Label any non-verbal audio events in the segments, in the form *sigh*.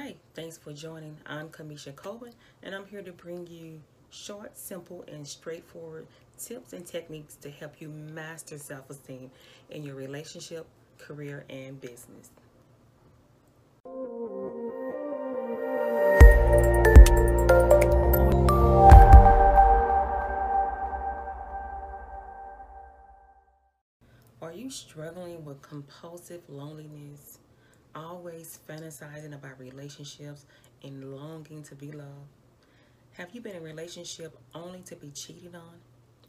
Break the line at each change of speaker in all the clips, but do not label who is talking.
Hi, thanks for joining. I'm Kamisha Coleman, and I'm here to bring you short, simple, and straightforward tips and techniques to help you master self esteem in your relationship, career, and business. Are you struggling with compulsive loneliness? Always fantasizing about relationships and longing to be loved? Have you been in a relationship only to be cheated on?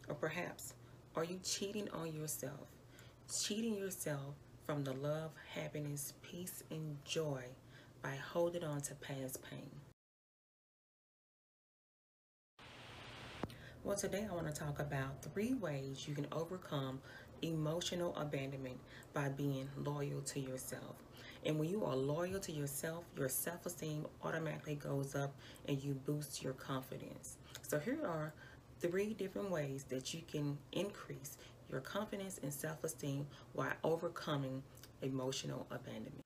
Or perhaps are you cheating on yourself? Cheating yourself from the love, happiness, peace, and joy by holding on to past pain. Well, today I want to talk about three ways you can overcome emotional abandonment by being loyal to yourself. And when you are loyal to yourself, your self esteem automatically goes up and you boost your confidence. So, here are three different ways that you can increase your confidence and self esteem while overcoming emotional abandonment.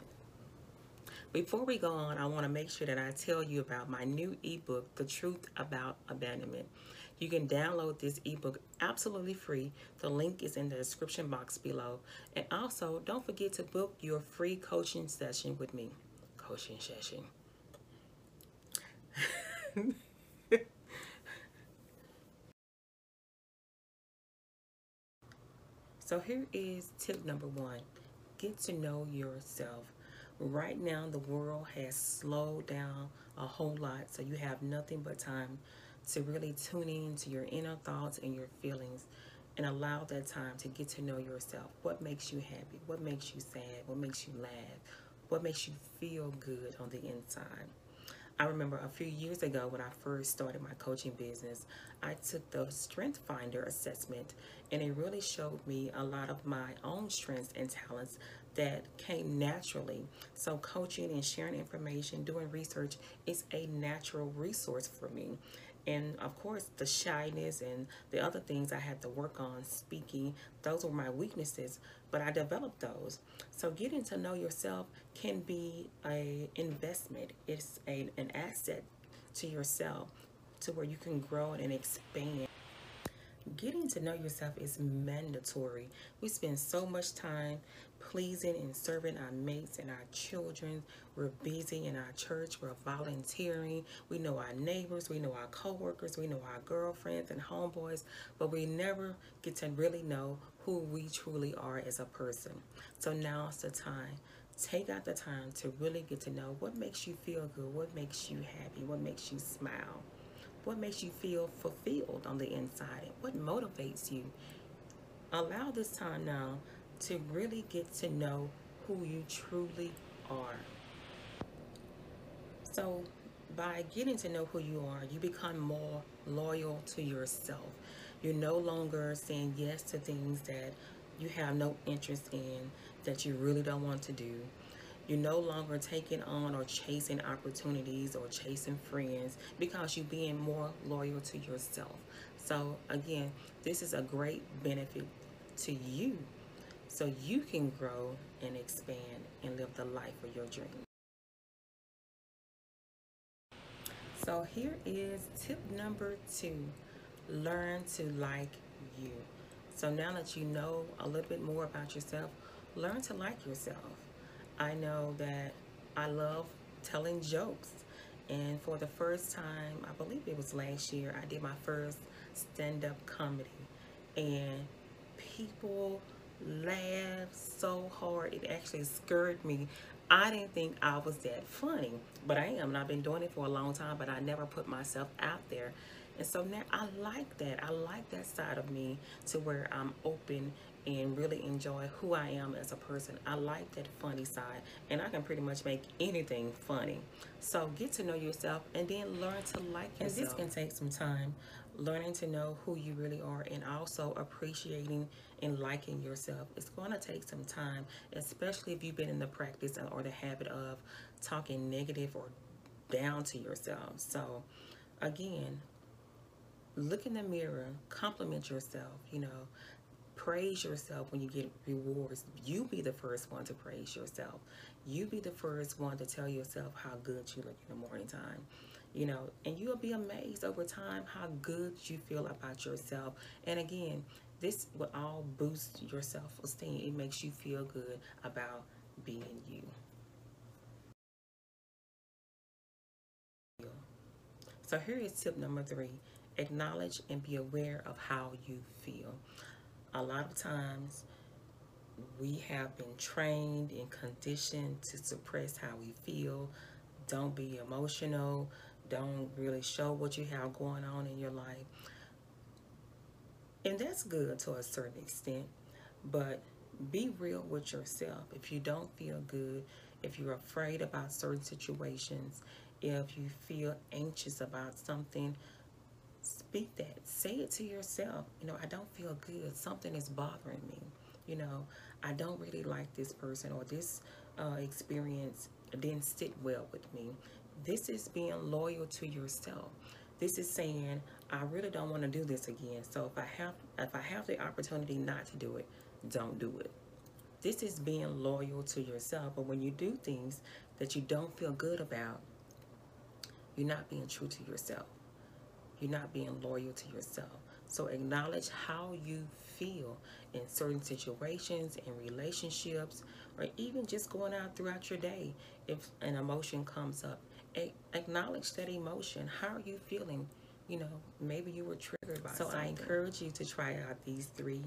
Before we go on, I want to make sure that I tell you about my new ebook, The Truth About Abandonment. You can download this ebook absolutely free. The link is in the description box below. And also, don't forget to book your free coaching session with me. Coaching session. *laughs* so here is tip number one. Get to know yourself. Right now, the world has slowed down a whole lot, so you have nothing but time to really tune in to your inner thoughts and your feelings and allow that time to get to know yourself. What makes you happy? What makes you sad? What makes you laugh? What makes you feel good on the inside? I remember a few years ago when I first started my coaching business, I took the Strength Finder assessment and it really showed me a lot of my own strengths and talents that came naturally. So coaching and sharing information, doing research is a natural resource for me and of course the shyness and the other things i had to work on speaking those were my weaknesses but i developed those. So getting to know yourself can be a investment. It's a, an asset to yourself to where you can grow and expand getting to know yourself is mandatory. We spend so much time pleasing and serving our mates and our children. We're busy in our church. We're volunteering. We know our neighbors. We know our coworkers. We know our girlfriends and homeboys. But we never get to really know who we truly are as a person. So now's the time. Take out the time to really get to know what makes you feel good, what makes you happy, what makes you smile. What makes you feel fulfilled on the inside? What motivates you? Allow this time now to really get to know who you truly are. So, by getting to know who you are, you become more loyal to yourself. You're no longer saying yes to things that you have no interest in, that you really don't want to do. You're no longer taking on or chasing opportunities or chasing friends because you're being more loyal to yourself. So, again, this is a great benefit to you so you can grow and expand and live the life of your dreams. So, here is tip number two learn to like you. So, now that you know a little bit more about yourself, learn to like yourself. I know that I love telling jokes. And for the first time, I believe it was last year, I did my first stand up comedy. And people laughed so hard, it actually scared me. I didn't think I was that funny, but I am. And I've been doing it for a long time, but I never put myself out there. And so now I like that. I like that side of me to where I'm open and really enjoy who I am as a person. I like that funny side and I can pretty much make anything funny. So get to know yourself and then learn to like yourself. And this can take some time learning to know who you really are and also appreciating and liking yourself. It's going to take some time, especially if you've been in the practice or the habit of talking negative or down to yourself. So again, look in the mirror, compliment yourself, you know, praise yourself when you get rewards. You be the first one to praise yourself. You be the first one to tell yourself how good you look in the morning time. You know, and you'll be amazed over time how good you feel about yourself. And again, this will all boost your self-esteem. It makes you feel good about being you. So here is tip number three. Acknowledge and be aware of how you feel. A lot of times we have been trained and conditioned to suppress how we feel. Don't be emotional. Don't really show what you have going on in your life. And that's good to a certain extent, but be real with yourself. If you don't feel good, if you're afraid about certain situations, if you feel anxious about something, speak that. Say it to yourself. You know, I don't feel good. Something is bothering me. You know, I don't really like this person or this uh, experience didn't sit well with me. This is being loyal to yourself. This is saying, I really don't want to do this again. So if I have if I have the opportunity not to do it, don't do it. This is being loyal to yourself. But when you do things that you don't feel good about, you're not being true to yourself. You're not being loyal to yourself. So acknowledge how you feel in certain situations, in relationships, or even just going out throughout your day. If an emotion comes up, acknowledge that emotion. How are you feeling? You know, maybe you were triggered by so something. I encourage you to try out these three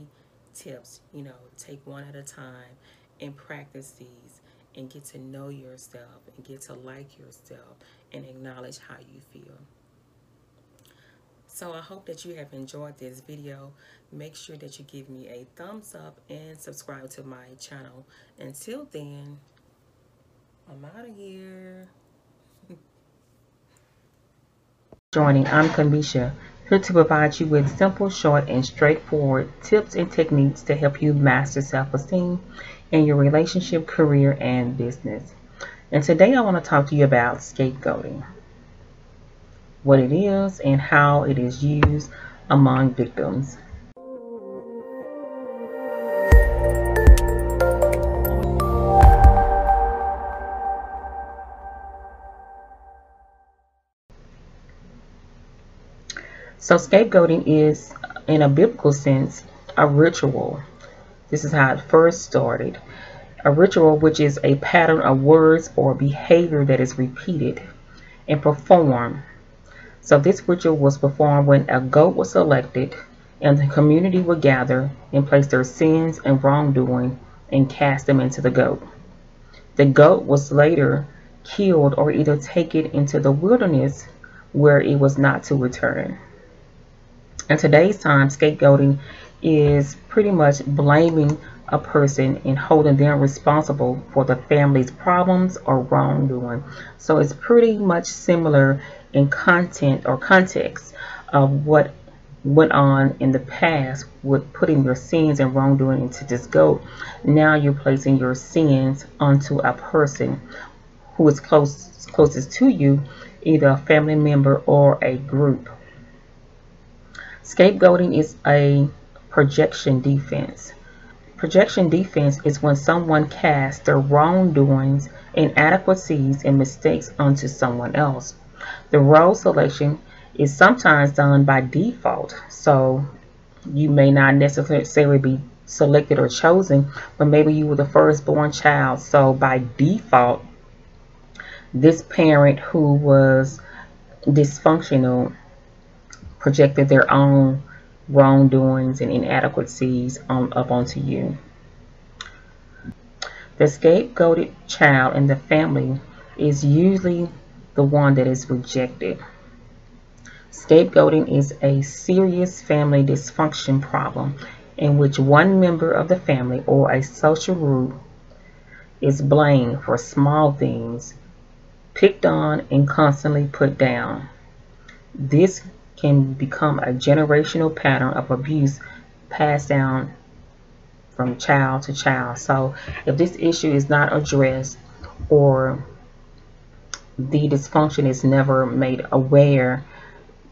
tips. You know, take one at a time and practice these and get to know yourself and get to like yourself and acknowledge how you feel. So I hope that you have enjoyed this video. Make sure that you give me a thumbs up and subscribe to my channel. Until then, I'm out of here. *laughs* Joining, I'm Kamisha, here to provide you with simple, short, and straightforward tips and techniques to help you master self-esteem in your relationship, career, and business. And today I want to talk to you about scapegoating, what it is, and how it is used among victims. So scapegoating is, in a biblical sense, a ritual. This is how it first started. A ritual which is a pattern of words or behavior that is repeated and performed. So this ritual was performed when a goat was selected and the community would gather and place their sins and wrongdoing and cast them into the goat. The goat was later killed or either taken into the wilderness where it was not to return. In today's time, scapegoating is pretty much blaming a person and holding them responsible for the family's problems or wrongdoing. So it's pretty much similar in content or context of what went on in the past with putting your sins and wrongdoing into this goat. Now you're placing your sins onto a person who is close closest to you, either a family member or a group. Scapegoating is a projection defense. Projection defense is when someone casts their wrongdoings, inadequacies, and mistakes onto someone else. The role selection is sometimes done by default, so you may not necessarily be selected or chosen, but maybe you were the firstborn child, so by default, this parent who was dysfunctional projected their own wrongdoings and inadequacies on, up onto you. The scapegoated child in the family is usually the one that is rejected. Scapegoating is a serious family dysfunction problem in which one member of the family or a social group is blamed for small things, picked on, and constantly put down. This can become a generational pattern of abuse passed down from child to child. So if this issue is not addressed or the dysfunction is never made aware,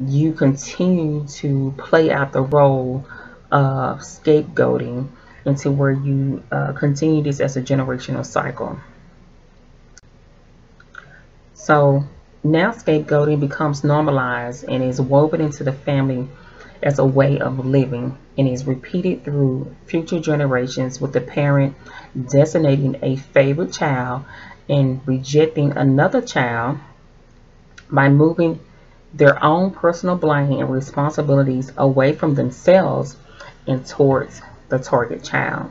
you continue to play out the role of scapegoating into where you uh, continue this as a generational cycle. So now scapegoating becomes normalized and is woven into the family as a way of living and is repeated through future generations with the parent designating a favorite child and rejecting another child by moving their own personal blame and responsibilities away from themselves and towards the target child.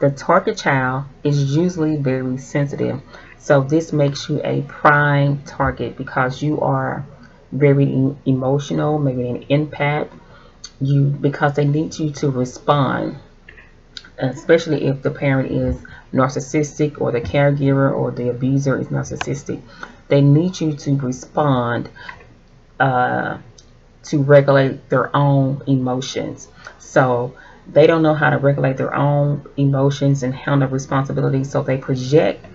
The target child is usually very sensitive, so this makes you a prime target because you are very emotional, maybe an empath, you because they need you to respond, especially if the parent is narcissistic or the caregiver or the abuser is narcissistic. They need you to respond uh, to regulate their own emotions. So they don't know how to regulate their own emotions and handle responsibility, so they project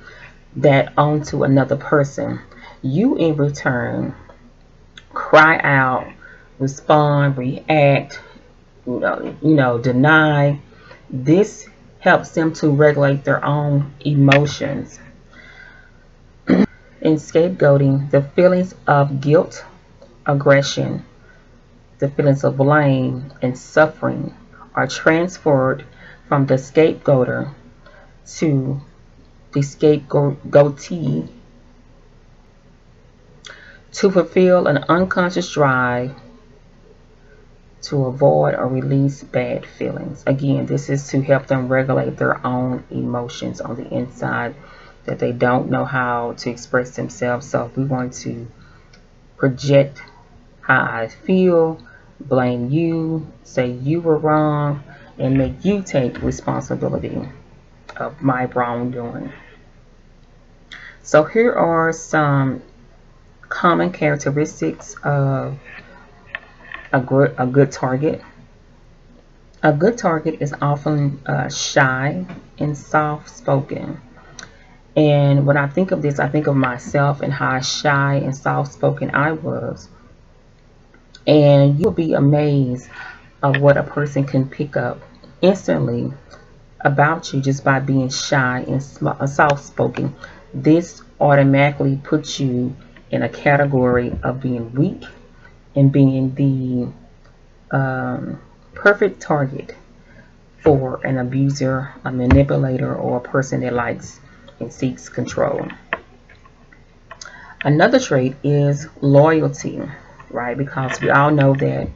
that onto another person. You, in return, cry out, respond, react, you know, you know, deny. This helps them to regulate their own emotions. *clears throat* in scapegoating, the feelings of guilt, aggression, the feelings of blame and suffering are transferred from the scapegoater to the scapegoatee to fulfill an unconscious drive to avoid or release bad feelings. Again, this is to help them regulate their own emotions on the inside that they don't know how to express themselves. So if we want to project how I feel, blame you, say you were wrong, and make you take responsibility of my wrongdoing. So here are some common characteristics of a good, a good target. A good target is often uh, shy and soft-spoken. And when I think of this, I think of myself and how shy and soft-spoken I was. And you'll be amazed of what a person can pick up instantly about you just by being shy and uh, soft-spoken. This automatically puts you in a category of being weak and being the um, perfect target for an abuser, a manipulator, or a person that likes and seeks control. Another trait is loyalty, right? Because we all know that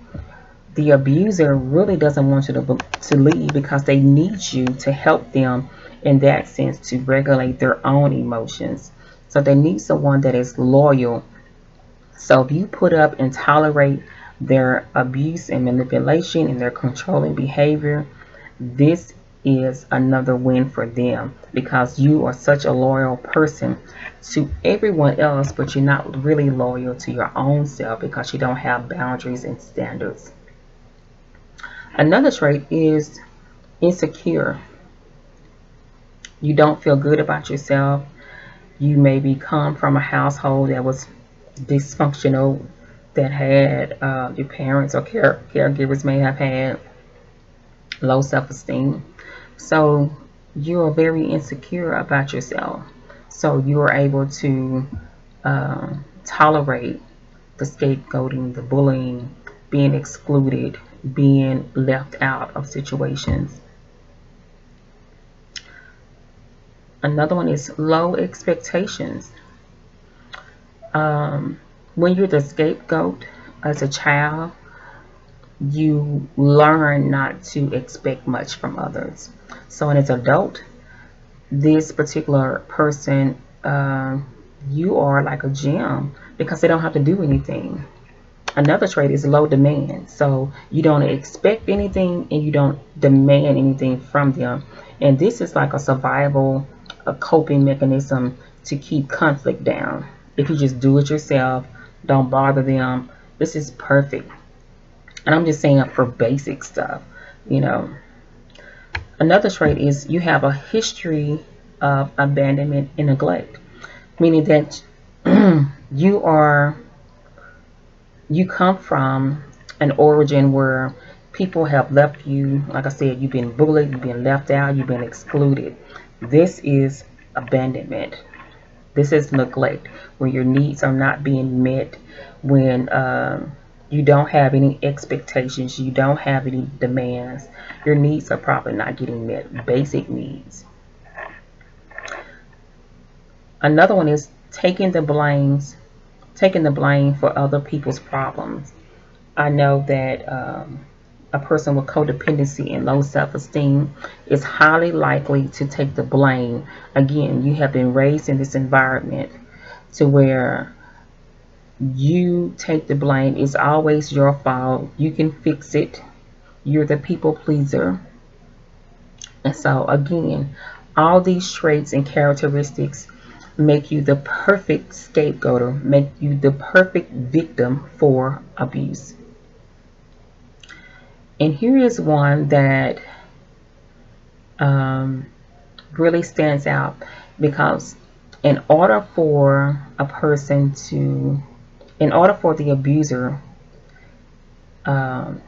the abuser really doesn't want you to, to leave because they need you to help them in that sense to regulate their own emotions. So they need someone that is loyal so if you put up and tolerate their abuse and manipulation and their controlling behavior, this is another win for them because you are such a loyal person to everyone else, but you're not really loyal to your own self because you don't have boundaries and standards. Another trait is insecure. You don't feel good about yourself. You maybe come from a household that was dysfunctional that had uh, your parents or care caregivers may have had low self-esteem. So you are very insecure about yourself. So you are able to uh, tolerate the scapegoating, the bullying, being excluded, being left out of situations. Another one is low expectations um, when you're the scapegoat as a child, you learn not to expect much from others. So as an adult, this particular person, uh, you are like a gem because they don't have to do anything. Another trait is low demand. So you don't expect anything and you don't demand anything from them. And this is like a survival, a coping mechanism to keep conflict down. If you just do it yourself, don't bother them, this is perfect. And I'm just saying for basic stuff, you know. Another trait is you have a history of abandonment and neglect, meaning that *clears throat* you are, you come from an origin where people have left you, like I said, you've been bullied, you've been left out, you've been excluded. This is abandonment. This is neglect when your needs are not being met, when um, you don't have any expectations, you don't have any demands. Your needs are probably not getting met, basic needs. Another one is taking the blames, taking the blame for other people's problems. I know that um, a person with codependency and low self-esteem is highly likely to take the blame. Again, you have been raised in this environment to where you take the blame. It's always your fault. You can fix it. You're the people pleaser. And so again, all these traits and characteristics make you the perfect scapegoater, make you the perfect victim for abuse. And here is one that um, really stands out because in order for a person to, in order for the abuser um,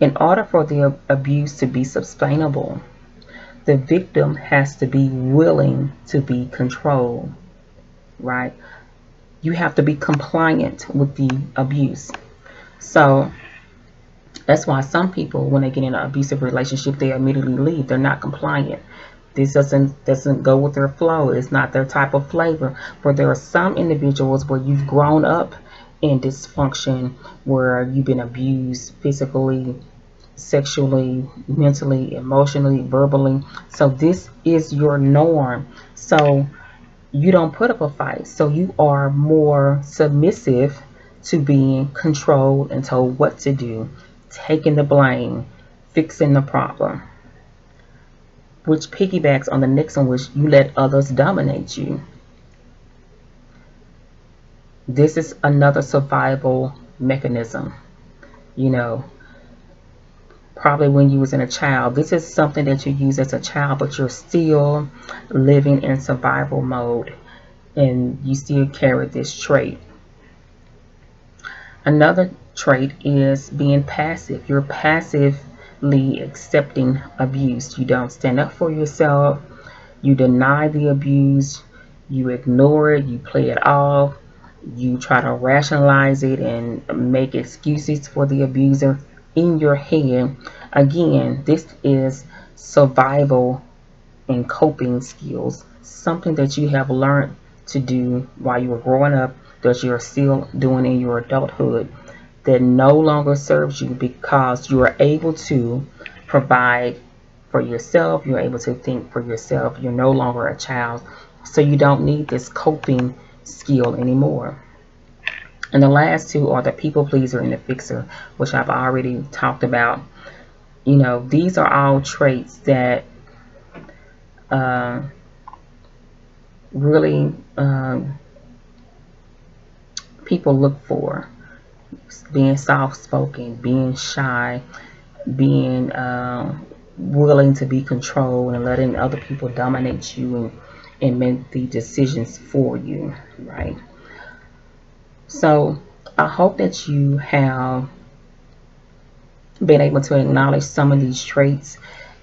in order for the abuse to be sustainable, the victim has to be willing to be controlled, right? You have to be compliant with the abuse. So that's why some people, when they get in an abusive relationship, they immediately leave. They're not compliant. This doesn't doesn't go with their flow. It's not their type of flavor. But there are some individuals where you've grown up in dysfunction, where you've been abused physically, sexually, mentally, emotionally, verbally. So this is your norm. So you don't put up a fight. So you are more submissive to being controlled and told what to do, taking the blame, fixing the problem. Which piggybacks on the next one, which you let others dominate you. This is another survival mechanism. You know, probably when you was in a child. This is something that you use as a child, but you're still living in survival mode and you still carry this trait. Another trait is being passive. You're passively accepting abuse. You don't stand up for yourself. You deny the abuse. You ignore it. You play it off. You try to rationalize it and make excuses for the abuser in your head. Again, this is survival and coping skills. Something that you have learned to do while you were growing up that you're still doing in your adulthood that no longer serves you because you are able to provide for yourself. You're able to think for yourself. You're no longer a child. So you don't need this coping skill anymore. And the last two are the people pleaser and the fixer, which I've already talked about. You know, these are all traits that uh, really um, people look for being soft-spoken, being shy, being uh, willing to be controlled and letting other people dominate you and, and make the decisions for you, right? So I hope that you have been able to acknowledge some of these traits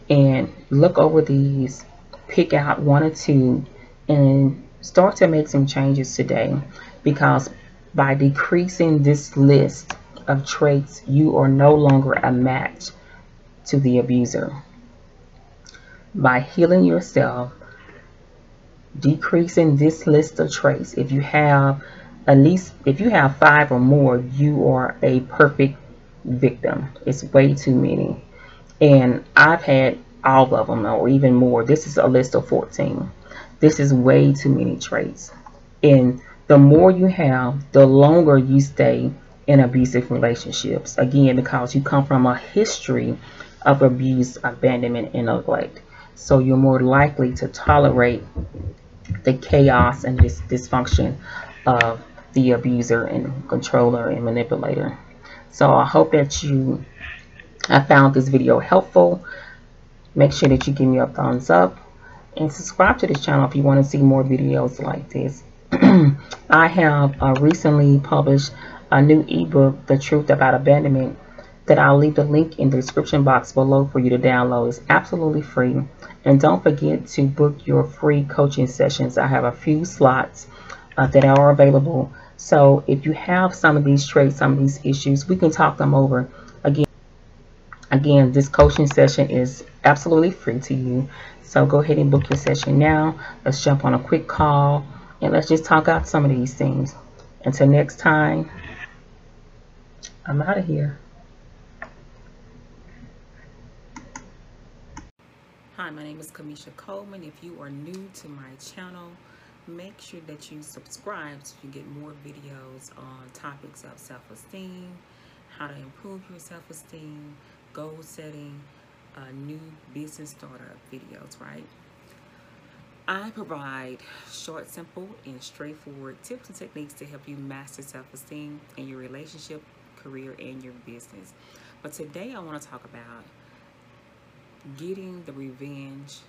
and look over these, pick out one or two, and start to make some changes today because by decreasing this list of traits, you are no longer a match to the abuser. By healing yourself, decreasing this list of traits, if you have at least, if you have five or more, you are a perfect victim. It's way too many. And I've had all of them or even more. This is a list of 14. This is way too many traits. And the more you have, the longer you stay in abusive relationships. Again, because you come from a history of abuse, abandonment, and neglect. So you're more likely to tolerate the chaos and this dysfunction of the abuser and controller and manipulator. So I hope that you have found this video helpful. Make sure that you give me a thumbs up and subscribe to this channel if you want to see more videos like this. *clears throat* I have uh, recently published a new ebook, The Truth About Abandonment, that I'll leave the link in the description box below for you to download. It's absolutely free. And don't forget to book your free coaching sessions. I have a few slots uh, that are available. So if you have some of these traits, some of these issues, we can talk them over. Again, again, this coaching session is absolutely free to you. So go ahead and book your session now. Let's jump on a quick call and let's just talk out some of these things. Until next time, I'm out of here. Hi, my name is Kamisha Coleman. If you are new to my channel, make sure that you subscribe so you get more videos on topics of self-esteem, how to improve your self-esteem, goal setting, uh, new business startup videos, right? I provide short, simple, and straightforward tips and techniques to help you master self-esteem in your relationship, career, and your business. But today I want to talk about getting the revenge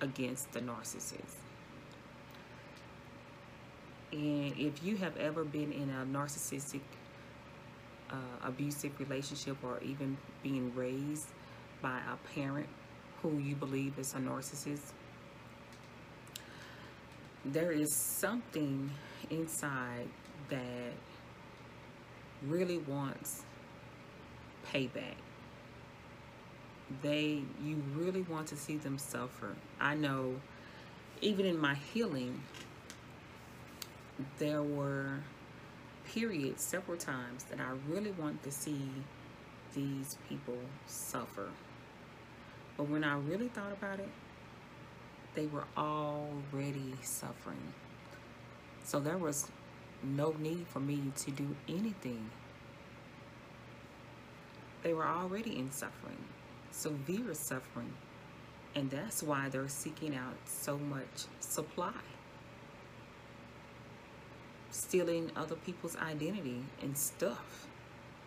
against the narcissist. And if you have ever been in a narcissistic, uh, abusive relationship or even being raised by a parent who you believe is a narcissist, there is something inside that really wants payback. They you really want to see them suffer. I know even in my healing there were periods several times that i really want to see these people suffer but when i really thought about it they were already suffering so there was no need for me to do anything they were already in suffering severe suffering. And that's why they're seeking out so much supply. Stealing other people's identity and stuff.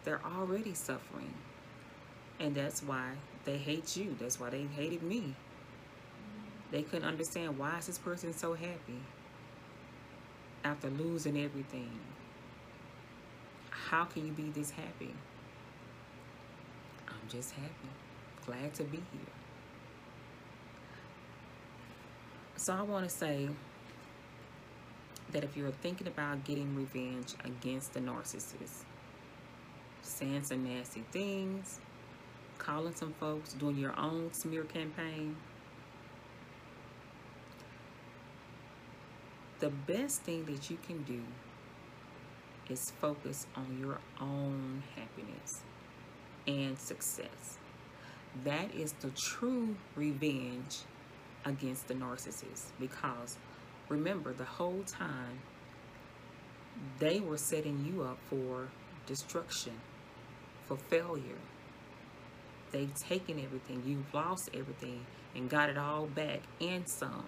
They're already suffering. And that's why they hate you. That's why they hated me. They couldn't understand why is this person so happy after losing everything. How can you be this happy? I'm just happy glad to be here. So I want to say that if you're thinking about getting revenge against the narcissist, saying some nasty things, calling some folks, doing your own smear campaign, the best thing that you can do is focus on your own happiness and success. That is the true revenge against the narcissist because remember the whole time they were setting you up for destruction, for failure. They've taken everything, you've lost everything and got it all back and some.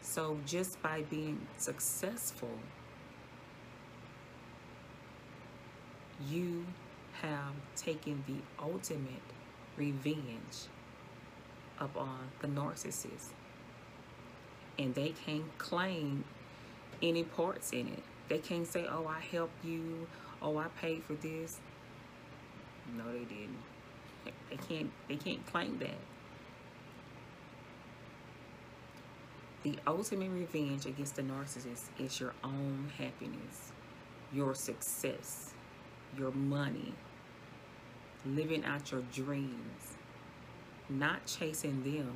So just by being successful, you have taken the ultimate revenge upon the narcissist. And they can't claim any parts in it. They can't say, oh, I helped you. Oh, I paid for this. No, they didn't. They can't, they can't claim that. The ultimate revenge against the narcissist is your own happiness, your success, your money, living out your dreams, not chasing them,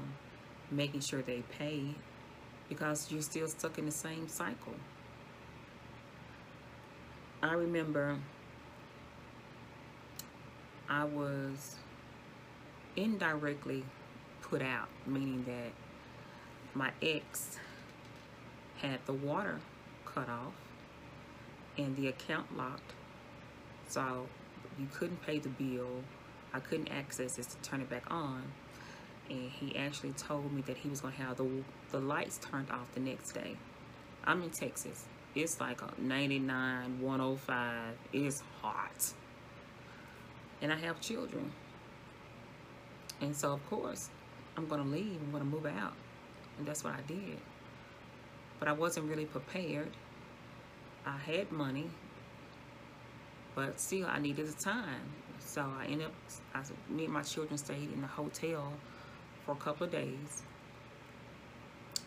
making sure they pay because you're still stuck in the same cycle. I remember I was indirectly put out, meaning that my ex had the water cut off and the account locked. So you couldn't pay the bill. I couldn't access it to turn it back on. And he actually told me that he was going to have the, the lights turned off the next day. I'm in Texas. It's like a 99, 105. It's hot. And I have children. And so, of course, I'm going to leave. I'm going to move out. And that's what I did. But I wasn't really prepared. I had money but still I needed the time. So I ended up, I, me and my children stayed in the hotel for a couple of days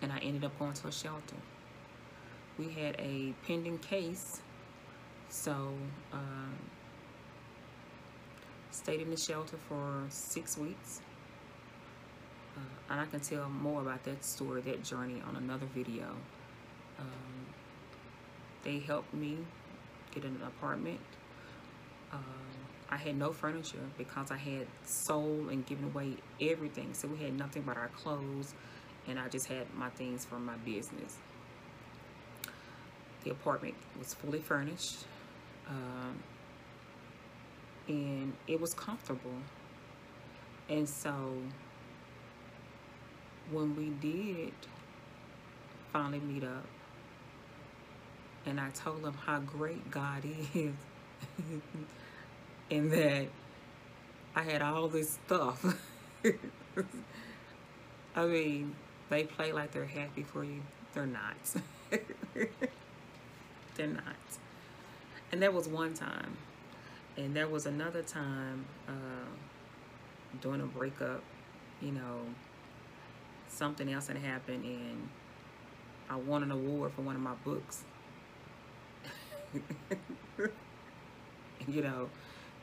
and I ended up going to a shelter. We had a pending case, so um, stayed in the shelter for six weeks. Uh, and I can tell more about that story, that journey on another video. Um, they helped me get an apartment. Um, I had no furniture because I had sold and given away everything. So we had nothing but our clothes and I just had my things from my business. The apartment was fully furnished um, and it was comfortable. And so when we did finally meet up, and I told him how great God is, *laughs* and that I had all this stuff. *laughs* I mean, they play like they're happy for you. They're not. *laughs* they're not. And that was one time. And there was another time uh, during a breakup, you know, something else had happened and I won an award for one of my books. *laughs* you know,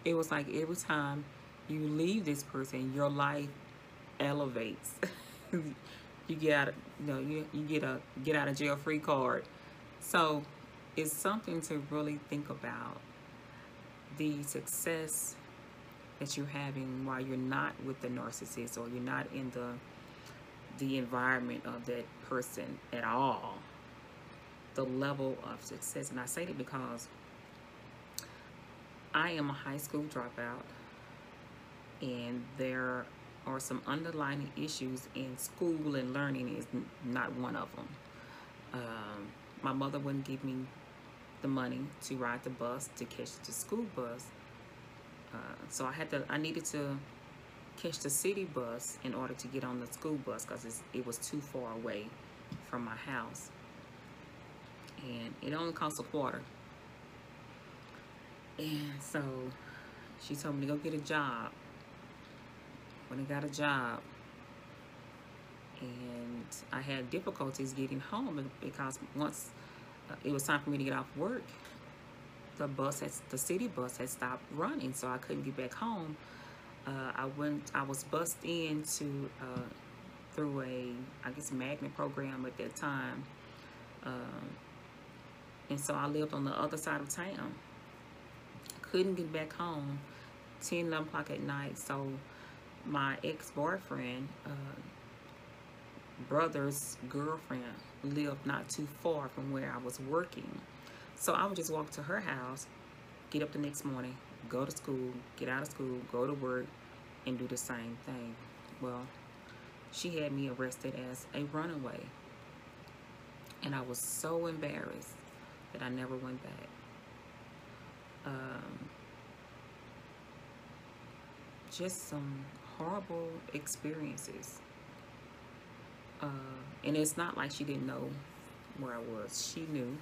it was like every time you leave this person, your life elevates. *laughs* you get out, of, you know, you, you get a get out of jail free card. So it's something to really think about the success that you're having while you're not with the narcissist or you're not in the the environment of that person at all the level of success and I say that because I am a high school dropout and there are some underlying issues in school and learning is not one of them. Um, my mother wouldn't give me the money to ride the bus to catch the school bus. Uh, so I had to, I needed to catch the city bus in order to get on the school bus because it was too far away from my house. And it only cost a quarter. And so she told me to go get a job when I got a job and I had difficulties getting home because once it was time for me to get off work, the bus, has, the city bus had stopped running, so I couldn't get back home. Uh, I went, I was bussed into uh, through a, I guess, magnet program at that time. Um, and so I lived on the other side of town. Couldn't get back home 10, 11 o'clock at night. So my ex-boyfriend uh, brother's girlfriend lived not too far from where I was working. So I would just walk to her house, get up the next morning, go to school, get out of school, go to work, and do the same thing. Well, she had me arrested as a runaway. And I was so embarrassed that I never went back. Um, just some horrible experiences. Uh, and it's not like she didn't know where I was. She knew.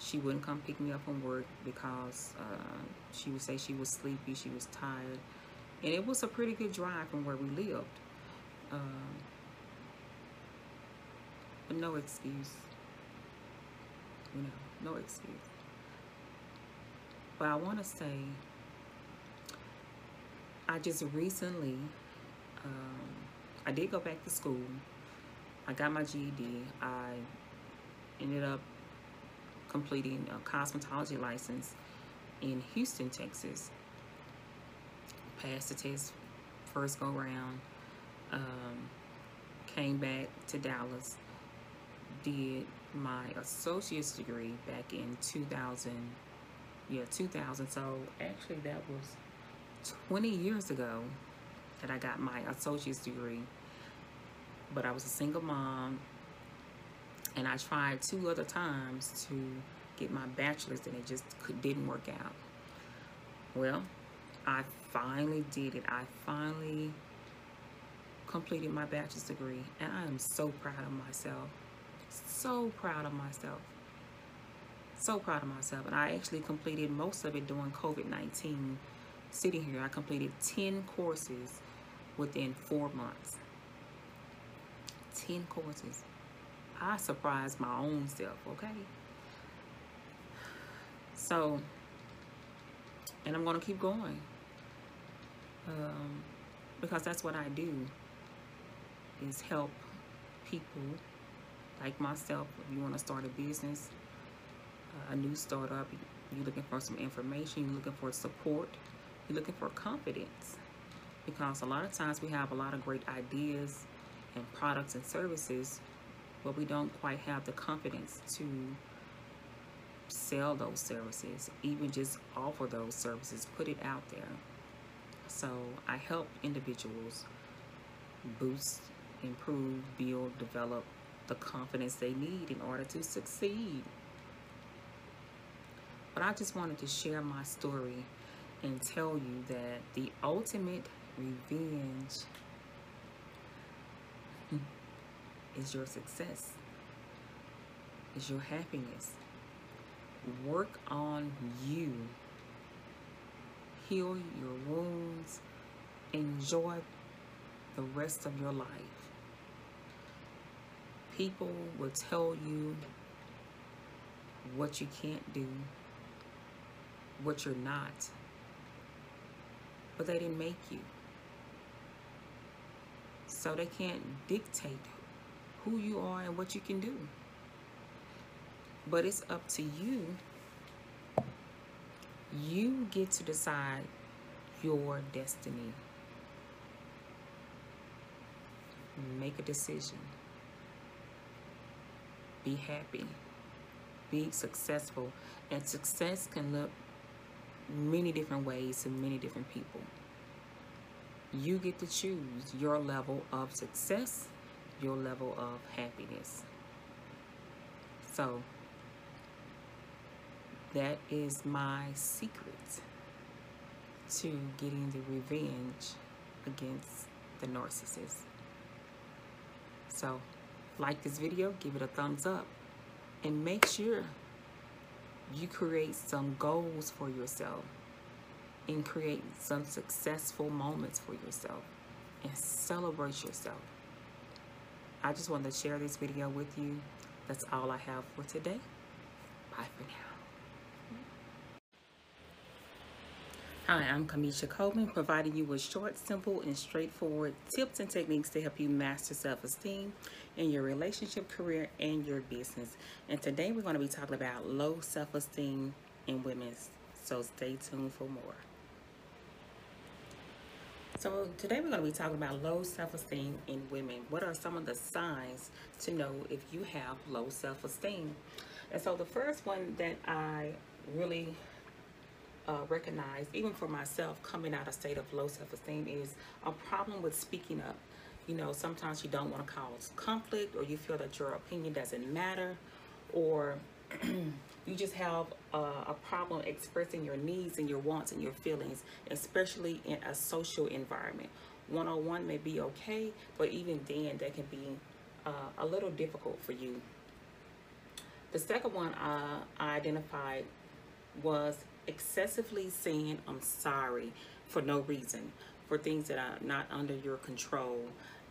She wouldn't come pick me up from work because uh, she would say she was sleepy, she was tired. And it was a pretty good drive from where we lived. Um, but no excuse. You know, no excuse. But I want to say I just recently, um, I did go back to school. I got my GED. I ended up completing a cosmetology license in Houston, Texas. Passed the test first go round. Um, came back to Dallas. Did my associate's degree back in 2000. Yeah, 2000. So actually that was 20 years ago that I got my associate's degree. But I was a single mom and I tried two other times to get my bachelor's and it just could, didn't work out. Well, I finally did it. I finally completed my bachelor's degree and I am so proud of myself. So proud of myself. so proud of myself. And I actually completed most of it during COVID-19. Sitting here, I completed 10 courses within four months. 10 courses. I surprised my own self, okay? So, and I'm going to keep going. Um, because that's what I do, is help people like myself. If you want to start a business, a new startup, you're looking for some information, you're looking for support, you're looking for confidence. Because a lot of times we have a lot of great ideas and products and services, but we don't quite have the confidence to sell those services, even just offer those services, put it out there. So I help individuals boost, improve, build, develop the confidence they need in order to succeed. But I just wanted to share my story and tell you that the ultimate revenge is your success, is your happiness. Work on you. Heal your wounds. Enjoy the rest of your life. People will tell you what you can't do, what you're not, but they didn't make you. So they can't dictate who you are and what you can do. But it's up to you. You get to decide your destiny. Make a decision. Be happy. Be successful. And success can look many different ways to many different people. You get to choose your level of success, your level of happiness. So, that is my secret to getting the revenge against the narcissist. So, like this video, give it a thumbs up, and make sure you create some goals for yourself and create some successful moments for yourself and celebrate yourself. I just wanted to share this video with you. That's all I have for today. Bye for now. Hi, I'm Kamisha Coleman, providing you with short, simple, and straightforward tips and techniques to help you master self-esteem in your relationship, career, and your business. And today we're going to be talking about low self-esteem in women. So stay tuned for more. So today we're going to be talking about low self-esteem in women. What are some of the signs to know if you have low self-esteem? And so the first one that I really uh, recognize, even for myself, coming out of state of low self-esteem is a problem with speaking up. You know, sometimes you don't want to cause conflict or you feel that your opinion doesn't matter or *clears throat* you just have a, a, problem expressing your needs and your wants and your feelings, especially in a social environment. One-on-one may be okay, but even then that can be uh, a little difficult for you. The second one uh, I identified was excessively saying I'm sorry for no reason, for things that are not under your control.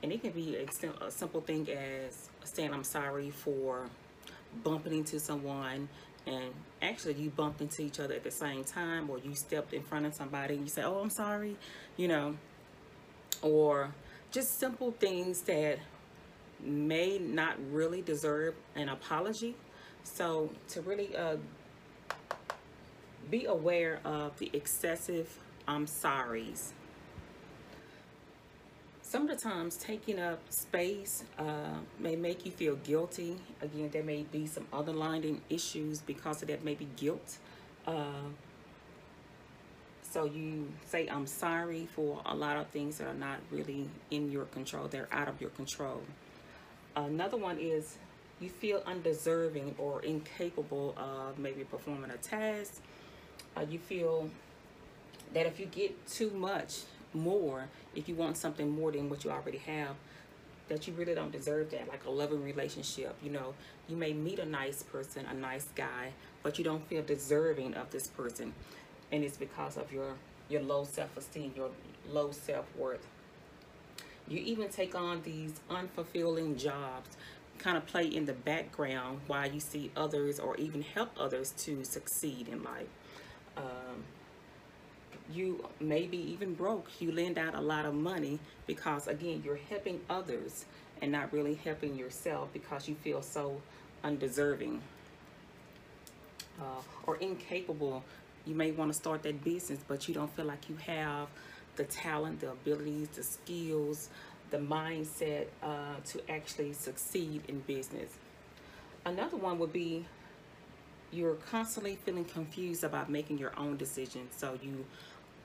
And it can be a simple thing as saying I'm sorry for bumping into someone and actually you bumped into each other at the same time or you stepped in front of somebody and you say, oh, I'm sorry, you know, or just simple things that may not really deserve an apology. So to really uh, be aware of the excessive I'm sorries. Some of the times taking up space uh, may make you feel guilty. Again, there may be some other underlying issues because of that, maybe guilt. Uh, so you say, I'm sorry for a lot of things that are not really in your control. They're out of your control. Another one is you feel undeserving or incapable of maybe performing a task uh, you feel that if you get too much more, if you want something more than what you already have, that you really don't deserve that, like a loving relationship. You know, you may meet a nice person, a nice guy, but you don't feel deserving of this person. And it's because of your, your low self-esteem, your low self-worth. You even take on these unfulfilling jobs, kind of play in the background while you see others or even help others to succeed in life. Um, you maybe even broke. You lend out a lot of money because, again, you're helping others and not really helping yourself because you feel so undeserving uh, or incapable. You may want to start that business, but you don't feel like you have the talent, the abilities, the skills, the mindset uh, to actually succeed in business. Another one would be you're constantly feeling confused about making your own decisions. So you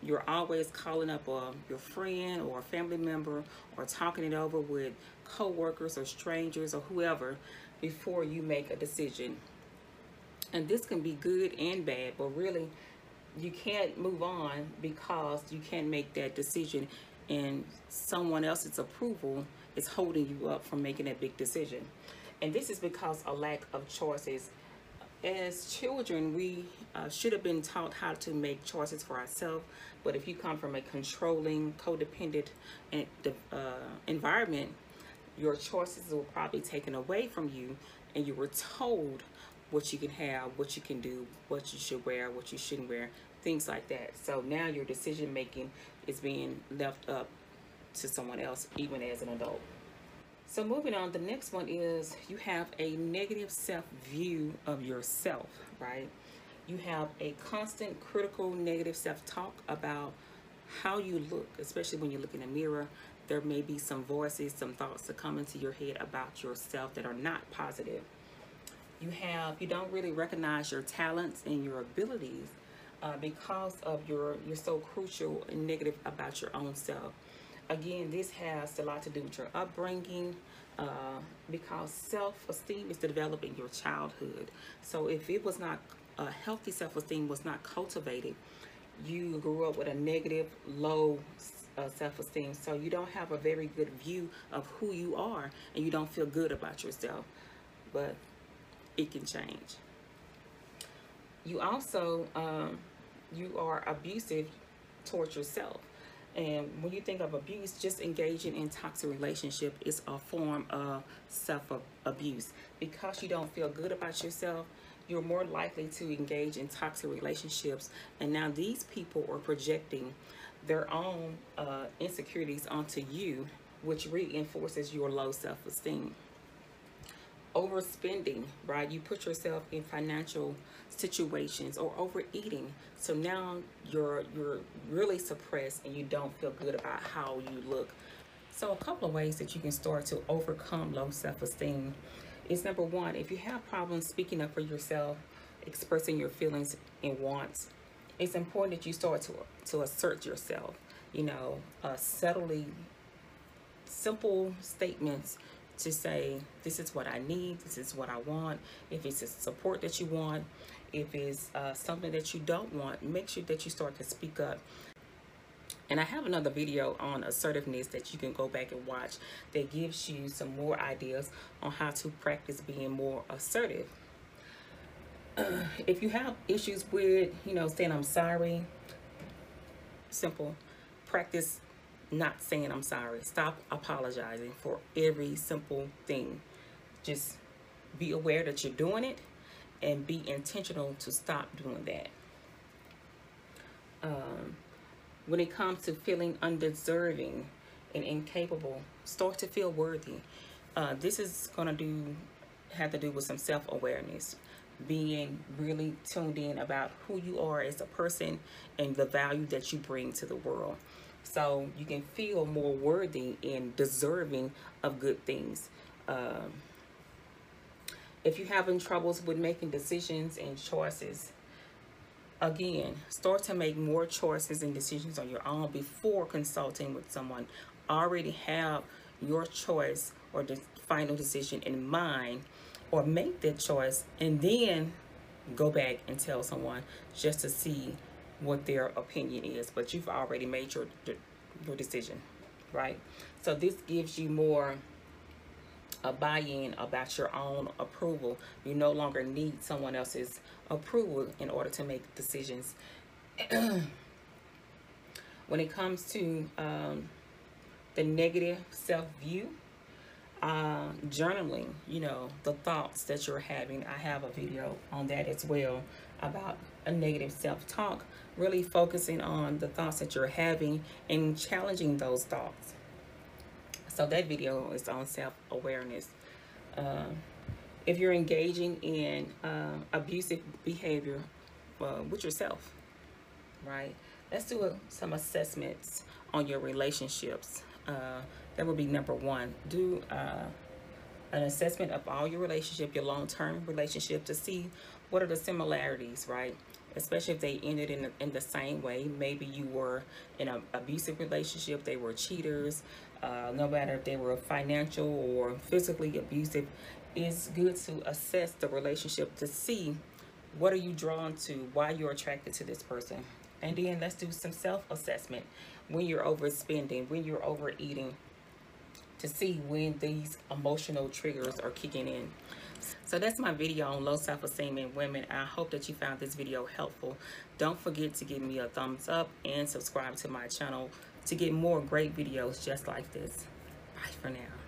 you're always calling up a, your friend or a family member or talking it over with coworkers or strangers or whoever before you make a decision. And this can be good and bad, but really you can't move on because you can't make that decision and someone else's approval is holding you up from making that big decision. And this is because a lack of choices. As children, we uh, should have been taught how to make choices for ourselves. But if you come from a controlling, codependent uh, environment, your choices were probably taken away from you and you were told what you can have, what you can do, what you should wear, what you shouldn't wear, things like that. So now your decision making is being left up to someone else, even as an adult. So moving on, the next one is you have a negative self-view of yourself, right? You have a constant critical negative self-talk about how you look, especially when you look in the mirror. There may be some voices, some thoughts that come into your head about yourself that are not positive. You have, you don't really recognize your talents and your abilities uh, because of your, you're so crucial and negative about your own self. Again, this has a lot to do with your upbringing, uh, because self-esteem is developed in your childhood. So if it was not a healthy self-esteem was not cultivated, you grew up with a negative, low uh, self-esteem. So you don't have a very good view of who you are and you don't feel good about yourself. But it can change. You also, um, you are abusive towards yourself. And when you think of abuse, just engaging in toxic relationship is a form of self-abuse. Because you don't feel good about yourself, you're more likely to engage in toxic relationships. And now these people are projecting their own uh, insecurities onto you, which reinforces your low self-esteem overspending, right? You put yourself in financial situations or overeating. So now you're you're really suppressed and you don't feel good about how you look. So a couple of ways that you can start to overcome low self-esteem is number one, if you have problems speaking up for yourself, expressing your feelings and wants, it's important that you start to to assert yourself. You know, uh, subtly simple statements to say, this is what I need, this is what I want. If it's a support that you want, if it's uh, something that you don't want, make sure that you start to speak up. And I have another video on assertiveness that you can go back and watch that gives you some more ideas on how to practice being more assertive. Uh, *clears throat* if you have issues with, you know, saying I'm sorry, simple, practice not saying I'm sorry. Stop apologizing for every simple thing. Just be aware that you're doing it and be intentional to stop doing that. Um, when it comes to feeling undeserving and incapable, start to feel worthy. Uh, this is going to do have to do with some self-awareness being really tuned in about who you are as a person and the value that you bring to the world so you can feel more worthy and deserving of good things. Um, if you're having troubles with making decisions and choices, again, start to make more choices and decisions on your own before consulting with someone. Already have your choice or the final decision in mind or make that choice and then go back and tell someone just to see what their opinion is, but you've already made your your decision, right? So this gives you more a buy-in about your own approval. You no longer need someone else's approval in order to make decisions. *clears throat* when it comes to um, the negative self-view, uh, journaling, you know, the thoughts that you're having. I have a video on that as well about a negative self-talk, really focusing on the thoughts that you're having and challenging those thoughts. So that video is on self-awareness. Uh, if you're engaging in uh, abusive behavior uh, with yourself, right? Let's do a, some assessments on your relationships. Uh, that would be number one. Do uh, an assessment of all your relationship, your long-term relationship to see what are the similarities, right? Especially if they ended in, in the same way. Maybe you were in an abusive relationship, they were cheaters, uh, no matter if they were financial or physically abusive, it's good to assess the relationship to see what are you drawn to, why you're attracted to this person. And then let's do some self-assessment when you're overspending, when you're overeating, to see when these emotional triggers are kicking in. So that's my video on low self-esteem in women. I hope that you found this video helpful. Don't forget to give me a thumbs up and subscribe to my channel to get more great videos just like this. Bye for now.